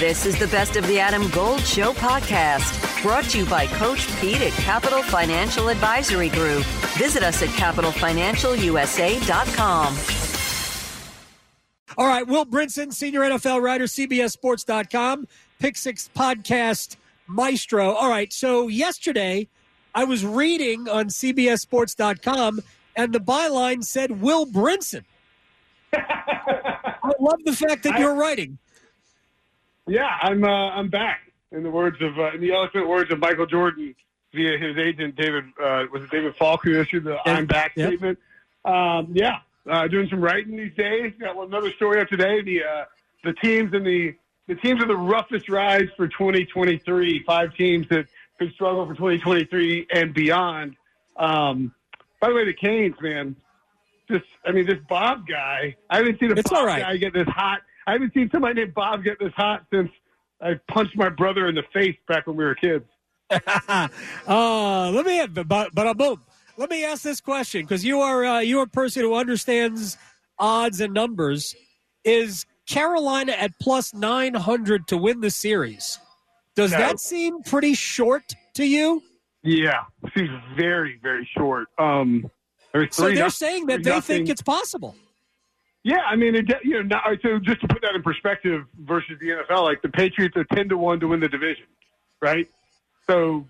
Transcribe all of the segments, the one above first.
This is the Best of the Adam Gold Show podcast, brought to you by Coach Pete at Capital Financial Advisory Group. Visit us at capitalfinancialusa.com. All right, Will Brinson, senior NFL writer, CBSSports.com, Pick Six podcast maestro. All right, so yesterday I was reading on CBSSports.com, and the byline said Will Brinson. I love the fact that you're writing. Yeah, I'm. Uh, I'm back. In the words of, uh, in the eloquent words of Michael Jordan, via his agent David, uh, was it David Falk who issued the. "I'm back" Yep. statement? Um, yeah, uh, doing some writing these days. Got another story up today. The uh, the teams in the the teams in the roughest rides for 2023. Five teams that could struggle for 2023 and beyond. Um, by the way, the Canes, man. This, I mean, this Bob guy. I haven't seen a It's Bob right. guy get this hot. I haven't seen somebody named Bob get this hot since I punched my brother in the face back when we were kids. uh, let me but but boom. Let me ask this question because you are uh, you are a person who understands odds and numbers. Is Carolina at plus nine hundred to win the series? Does No. that seem pretty short to you? Yeah, it seems very, very short. Um, So they're saying that they nothing. think it's possible. Yeah, I mean, it, you know, so just to put that in perspective versus the NFL, like the Patriots are ten to one to win the division, right? So,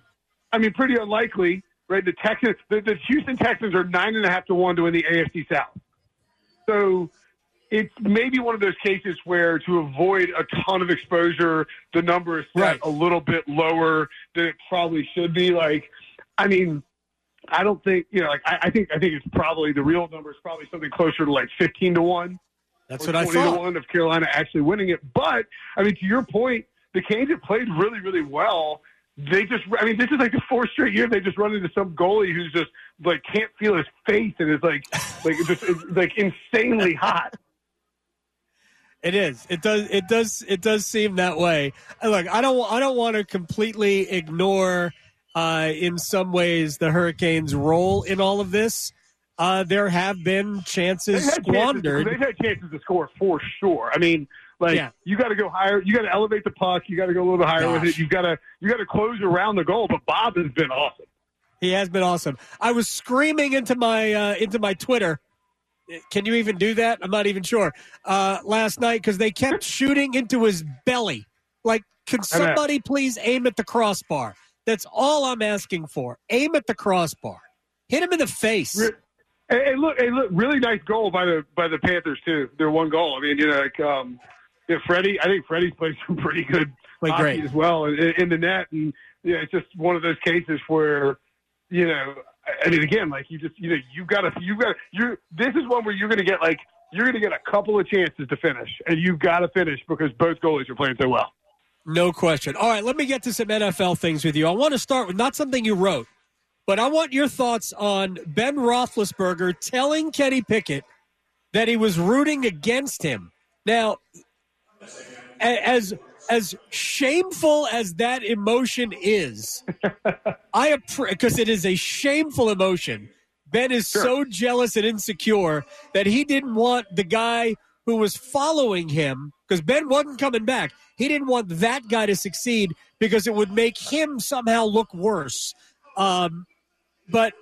I mean, pretty unlikely, right? The Texans, the, the Houston Texans are nine and a half to one to win the AFC South. So, it's maybe one of those cases where to avoid a ton of exposure, the number is set Right. a little bit lower than it probably should be. Like, I mean, I don't think you know. Like, I, I think I think it's probably the real number is probably something closer to like fifteen to one That's what I 20 to thought. one of Carolina actually winning it. But I mean, to your point, the Canes have played really, really well. They just, I mean, this is like the fourth straight year they just run into some goalie who's just like can't feel his face and is like, like just it's, like insanely hot. It is. It does. It does. It does seem that way. Look, I don't. I don't want to completely ignore, uh, in some ways, the Hurricanes' role in all of this. Uh, there have been chances They've squandered. Chances, they've had chances to score for sure. I mean, like Yeah. you got to go higher. You got to elevate the puck. You got to go a little bit higher with it. You got to you got to close around the goal. But Bob has been awesome. He has been awesome. I was screaming into my uh, into my Twitter. Can you even do that? I'm not even sure. Uh, last night because they kept shooting into his belly. Like, could somebody please aim at the crossbar? That's all I'm asking for. Aim at the crossbar. Hit him in the face. Re- Hey, look! Hey, look! Really nice goal by the by the Panthers too. Their one goal. I mean, you know, like um, you know, Freddie. I think Freddie's played some pretty good Played hockey great. as well in, in the net, and yeah, it's just one of those cases where, you know, I- mean, again, like you just, you know, you got to, you got to, you. This is one where you're going to get like you're going to get a couple of chances to finish, and you've got to finish because both goalies are playing so well. No question. All right, let me get to some NFL things with you. I want to start with not something you wrote, but I want your thoughts on Ben Roethlisberger telling Kenny Pickett that he was rooting against him. Now, as as shameful as that emotion is, I because it is a shameful emotion. Ben is so jealous and insecure that he didn't want the guy who was following him because Ben wasn't coming back. He didn't want that guy to succeed because it would make him somehow look worse. Um, but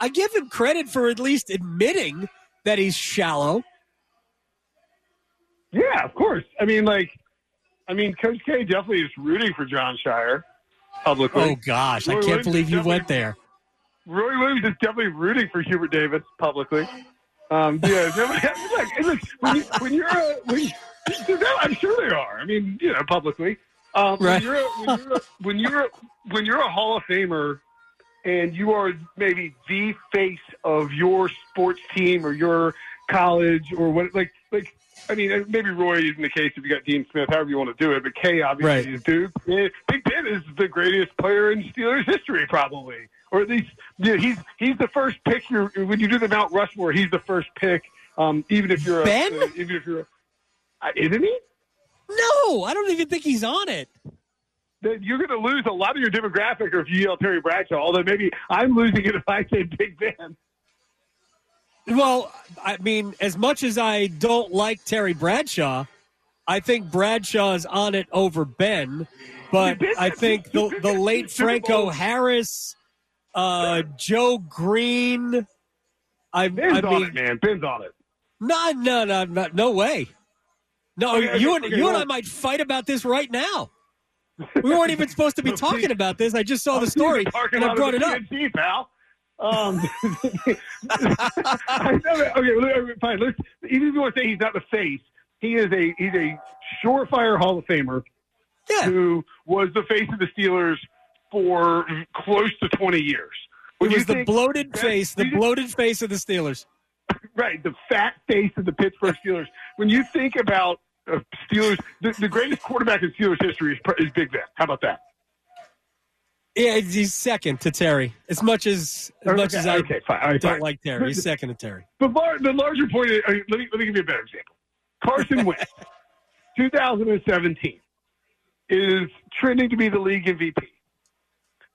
I give him credit for at least admitting that he's shallow. Yeah, of course. I mean, like, I mean, Coach K definitely is rooting for Jon Scheyer publicly. Oh gosh, I can't Williams believe you went there. Roy Williams is definitely rooting for Hubert Davis publicly. Um, yeah, look, look, when, you, when you're a, when you, I'm sure they are. I mean, you know, publicly. Um, Right. when, you're a, when you're a, when you're a, when you're a Hall of Famer and you are maybe the face of your sports team or your college or what, like, like. I mean, maybe Roy isn't the case if you got Dean Smith, however you want to do it. But K obviously Right. is Duke. Big Ben is the greatest player in Steelers history, probably, or at least you know, he's he's the first pick. You're, when you do the Mount Rushmore, he's the first pick. Um, even if you're a, Ben? uh, even if you're, a, uh, isn't he? No, I don't even think he's on it. Then you're going to lose a lot of your demographic if you yell Terry Bradshaw. Although maybe I'm losing it if I say Big Ben. Well, I mean, as much as I don't like Terry Bradshaw, I think Bradshaw's on it over Ben, but I think the the late Franco Harris, uh, Joe Greene. I, Ben's I on mean, it, man. Ben's on it. no, no, no, no, no way. No, Okay, you and okay, you and I might fight about this right now. We weren't even supposed to be talking about this. I just saw the story and I brought it up. Pal. Um, I know well, okay, fine. Let's, even if you want to say he's not the face, he is a he's a surefire Hall of Famer Yeah, who was the face of the Steelers for close to twenty years. it was the bloated that- face, the just- bloated face of the Steelers. right, the fat face of the Pittsburgh Steelers. when you think about uh, Steelers, the, the greatest quarterback in Steelers history is, is Big Ben. How about that? Yeah, he's second to Terry. As much as as much as I okay, fine. Right, don't fine. like Terry, he's second to Terry. The, lar- the larger point is, uh, let me let me give you a better example. Carson Wentz, 2017, is trending to be the league MVP.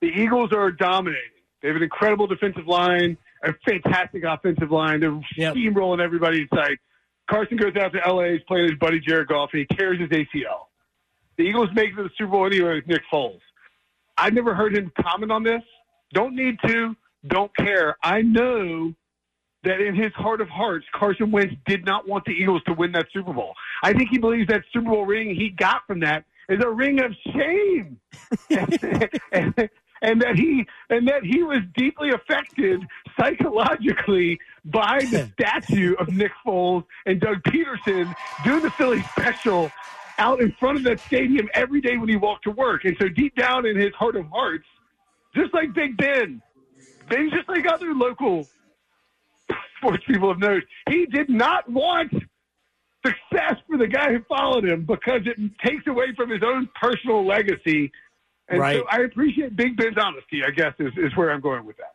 The Eagles are dominating. They have an incredible defensive line, a fantastic offensive line. They're Yep. steamrolling everybody in sight. Carson goes out to LA, he's playing his buddy Jared Goff, and he tears his ACL. The Eagles make it to the Super Bowl anyway with Nick Foles. I've never heard him comment on this. Don't need to. Don't care. I know that in his heart of hearts, Carson Wentz did not want the Eagles to win that Super Bowl. I think he believes that Super Bowl ring he got from that is a ring of shame, and, and that he and that he was deeply affected psychologically by the statue of Nick Foles and Doug Pederson doing the Philly special out in front of that stadium every day when he walked to work. And so deep down in his heart of hearts, just like Big Ben, Ben just like other local sports people have noticed, he did not want success for the guy who followed him because it takes away from his own personal legacy. And Right. so I appreciate Big Ben's honesty, I guess, is, is where I'm going with that.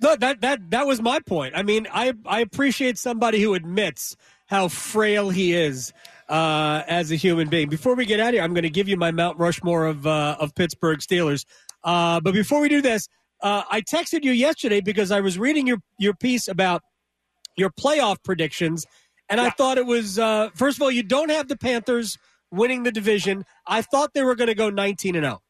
No, that that that was my point. I mean, I I appreciate somebody who admits how frail he is uh, as a human being. Before we get out of here, I'm going to give you my Mount Rushmore of uh, of Pittsburgh Steelers. Uh, but before we do this, uh, I texted you yesterday because I was reading your your piece about your playoff predictions, and I thought it was uh, first of all you don't have the Panthers winning the division. I thought they were going to go 19 and oh.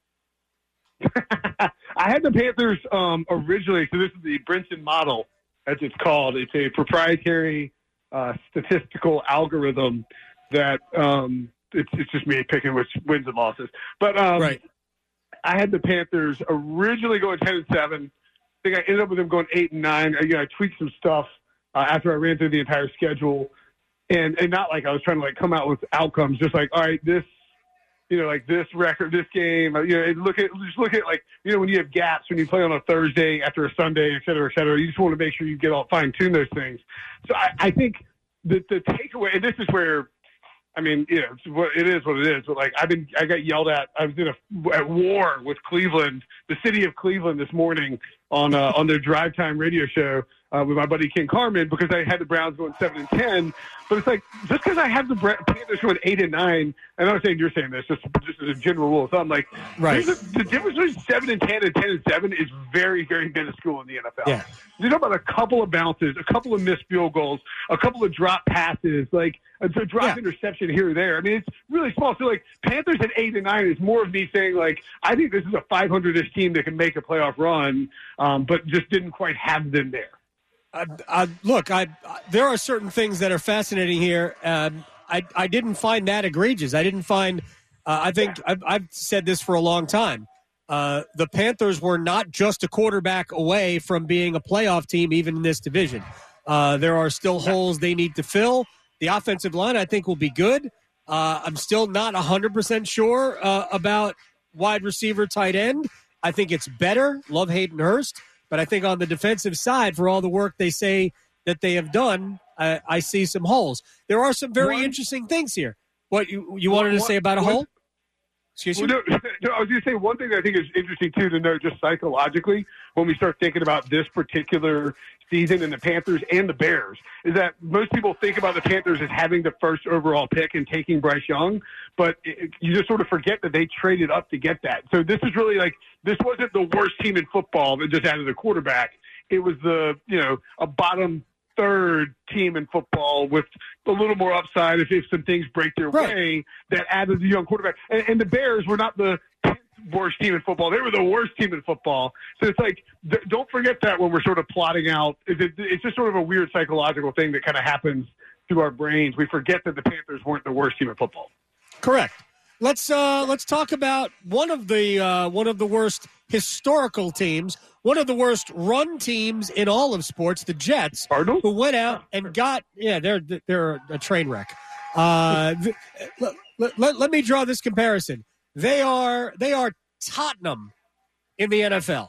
0. I had the Panthers um, originally, so this is the Brinson model, as it's called. It's a proprietary uh, statistical algorithm that um, it's, it's just me picking which wins and losses. But um, Right. I had the Panthers originally going ten and seven. I think I ended up with them going eight and nine. Again, I tweaked some stuff uh, after I ran through the entire schedule, and and not like I was trying to like come out with outcomes. Just like all right, this, you know, like this record, this game. You know, look at just look at like you know when you have gaps when you play on a Thursday after a Sunday, et cetera, et cetera. You just want to make sure you get all fine tune those things. So I, I think the the takeaway, and this is where I mean, you know, it is what it is. But like, I've been, I got yelled at. I was in a at war with Cleveland, the city of Cleveland, this morning on uh, on their drive time radio show uh, with my buddy Ken Carman because I had the Browns going seven and ten. But it's like just because I have the Bra- Panthers going eight and nine, and I'm not saying you're saying this, just just as a general rule. So I'm like, Right. a- the difference between seven and ten and ten and seven is very, very minuscule in the NFL. Yeah. You know about a couple of bounces, a couple of missed field goals, a couple of drop passes, like a, drop Yeah. interception here or there. I mean, it's really small. So, like, Panthers at eight and nine is more of me saying, like, I think this is a 500 ish team that can make a playoff run, um, but just didn't quite have them there. I, I, look, I, there are certain things that are fascinating here. Um, I I didn't find that egregious. I didn't find. Uh, I think I've, I've said this for a long time. Uh, the Panthers were not just a quarterback away from being a playoff team, even in this division. Uh, there are still holes they need to fill. The offensive line, I think, will be good. Uh, I'm still not 100% sure uh, about wide receiver, tight end. I think it's better. Love Hayden Hurst. But I think on the defensive side, for all the work they say that they have done, I, I see some holes. There are some very interesting things here. What you, you wanted to say about a hole? Excuse Well, me. no, no, I was going to say one thing that I think is interesting too to know just psychologically when we start thinking about this particular season and the Panthers and the Bears is that most people think about the Panthers as having the first overall pick and taking Bryce Young, but it, you just sort of forget that they traded up to get that. So this is really like this wasn't the worst team in football that just added a quarterback. It was the you know a bottom third team in football with a little more upside if, if some things break their Right. way that added the young quarterback. And, and the Bears were not the 10th worst team in football. They were the worst team in football. So it's like, th- don't forget that when we're sort of plotting out. It, it, it's just sort of a weird psychological thing that kind of happens to our brains. We forget that the Panthers weren't the worst team in football. Correct. Let's uh, let's talk about one of the uh, one of the worst historical teams, one of the worst run teams in all of sports, the Jets, Cardinals? who went out and got yeah they're they're a train wreck. Uh, let, let, let, let me draw this comparison. They are they are Tottenham in the NFL.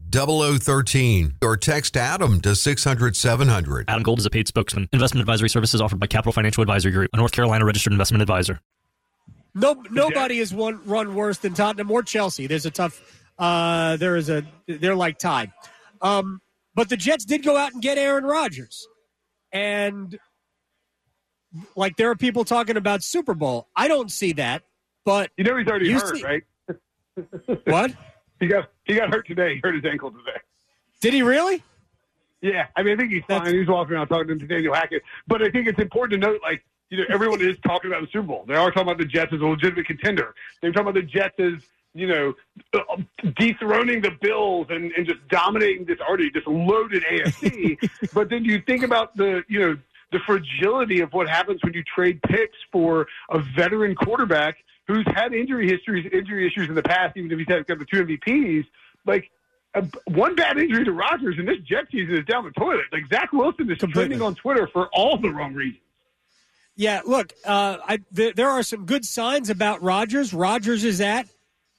0013 or text Adam to 600 700. Adam Gold is a paid spokesman. Investment advisory services offered by Capital Financial Advisory Group, a North Carolina registered investment advisor. No, nobody has won, run worse than Tottenham or Chelsea. There's a tough. Uh, there is a. They're like tied. Um, but the Jets did go out and get Aaron Rodgers, and like there are people talking about Super Bowl. I don't see that, but You know he's already You hurt, see- right? what He got he got hurt today. He hurt his ankle today. did he really? Yeah, I mean, I think he's That's- fine. He's walking around talking to Nathaniel Hackett. But I think it's important to note, like, you know, everyone is talking about the Super Bowl. They are talking about the Jets as a legitimate contender. They're talking about the Jets as, you know, uh, dethroning the Bills and, and just dominating this already just loaded AFC. but then you think about the, you know, the fragility of what happens when you trade picks for a veteran quarterback who's had injury histories, injury issues in the past, even if he's had got the two MVPs. Like, a, one bad injury to Rodgers and this Jet season is down the toilet. Like Zach Wilson is Completely. trending on Twitter for all the wrong reasons. Yeah, look, uh, I, th- there are some good signs about Rodgers. Rodgers is at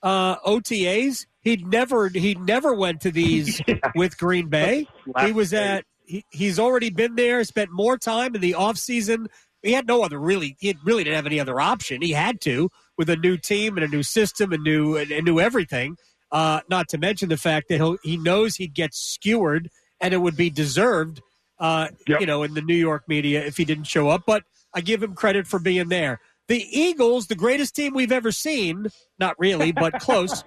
uh, OTAs. He never he never went to these with Green Bay. He was at he, he's already been there. Spent more time in the off season. He had no other really. He really didn't have any other option. He had to with a new team and a new system and new and, and new everything. Uh, not to mention the fact that he he knows he'd get skewered and it would be deserved. Uh, Yep. You know, in the New York media if he didn't show up, but I give him credit for being there. The Eagles, the greatest team we've ever seen, not really, but close.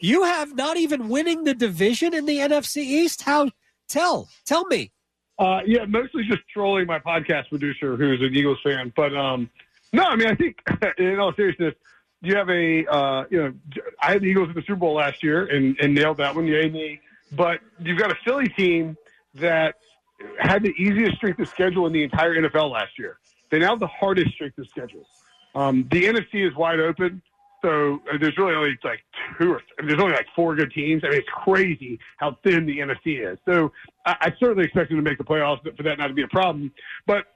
You have not even winning the division in the NFC East. How? Tell, tell me. Uh, yeah, mostly just trolling my podcast producer, who's an Eagles fan. But um, no, I mean, I think in all seriousness, you have a uh, you know, I had the Eagles in the Super Bowl last year and, and nailed that one, yay me. But you've got a Philly team that had the easiest strength of schedule in the entire NFL last year. They now have the hardest strength of schedule. Um, the NFC is wide open. So uh, there's really only like two or I mean, there's only like four good teams. I mean, it's crazy how thin the NFC is. So I, I certainly expect them to make the playoffs but for that not to be a problem. But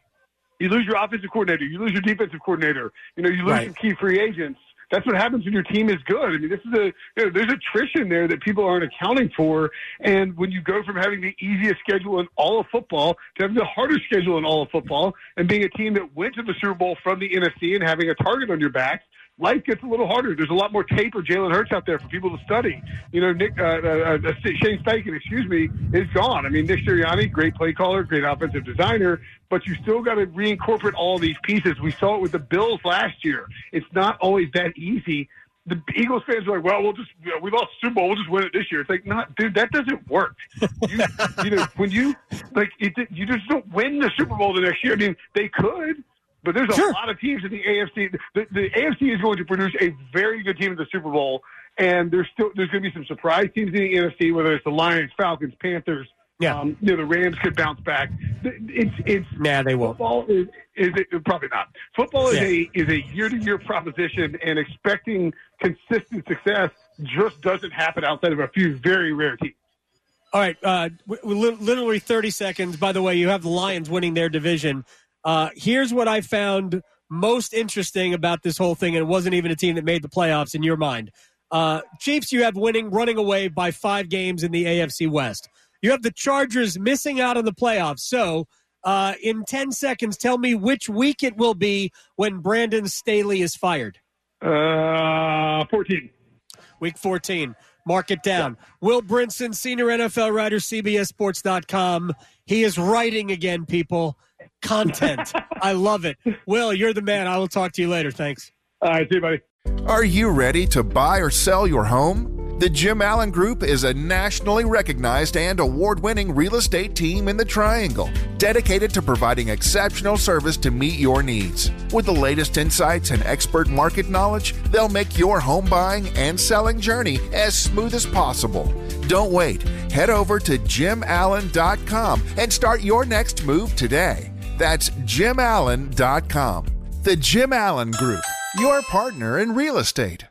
you lose your offensive coordinator, you lose your defensive coordinator, you know, you lose Right. some key free agents. That's what happens when your team is good. I mean, this is a you know, there's attrition there that people aren't accounting for. And when you go from having the easiest schedule in all of football to having the hardest schedule in all of football, and being a team that went to the Super Bowl from the NFC and having a target on your back, life gets a little harder. There's a lot more tape of Jalen Hurts out there for people to study. You know, Nick uh, uh, uh, Shane Steichen, excuse me, is gone. I mean, Nick Sirianni, great play caller, great offensive designer, but you still got to reincorporate all these pieces. We saw it with the Bills last year. It's not always that easy. The Eagles fans are like, well, we'll just you know, we lost Super Bowl, we'll just win it this year. It's like, not, dude, that doesn't work. You, you know, when you like, it, you just don't win the Super Bowl the next year. I mean, they could. But there's a Sure. lot of teams in the AFC. The, the AFC is going to produce a very good team in the Super Bowl, and there's still there's going to be some surprise teams in the NFC, whether it's the Lions, Falcons, Panthers. Yeah. Um, you know, the Rams could bounce back. It's it's Nah, they won't. football is is it, probably not. Football is Yeah. a is a year to year proposition, and expecting consistent success just doesn't happen outside of a few very rare teams. All right, uh, literally 30 seconds. By the way, you have the Lions winning their division. Uh, here's what I found most interesting about this whole thing, and it wasn't even a team that made the playoffs in your mind. Uh, Chiefs, you have winning, running away by five games in the AFC West. You have the Chargers missing out on the playoffs. So Uh, in 10 seconds, tell me which week it will be when Brandon Staley is fired. Uh, 14. Week 14. Mark it down. Will Brinson, senior NFL writer, CBSSports.com. He is writing again, people. Content. I love it. Will, you're the man. I will talk to you later. Thanks. All right, see you, buddy. Are you ready to buy or sell your home? The Jim Allen Group is a nationally recognized and award winning real estate team in the Triangle, dedicated to providing exceptional service to meet your needs. With the latest insights and expert market knowledge, they'll make your home buying and selling journey as smooth as possible. Don't wait. Head over to jimallen.com and start your next move today. That's jimallen.com. The Jim Allen Group, your partner in real estate.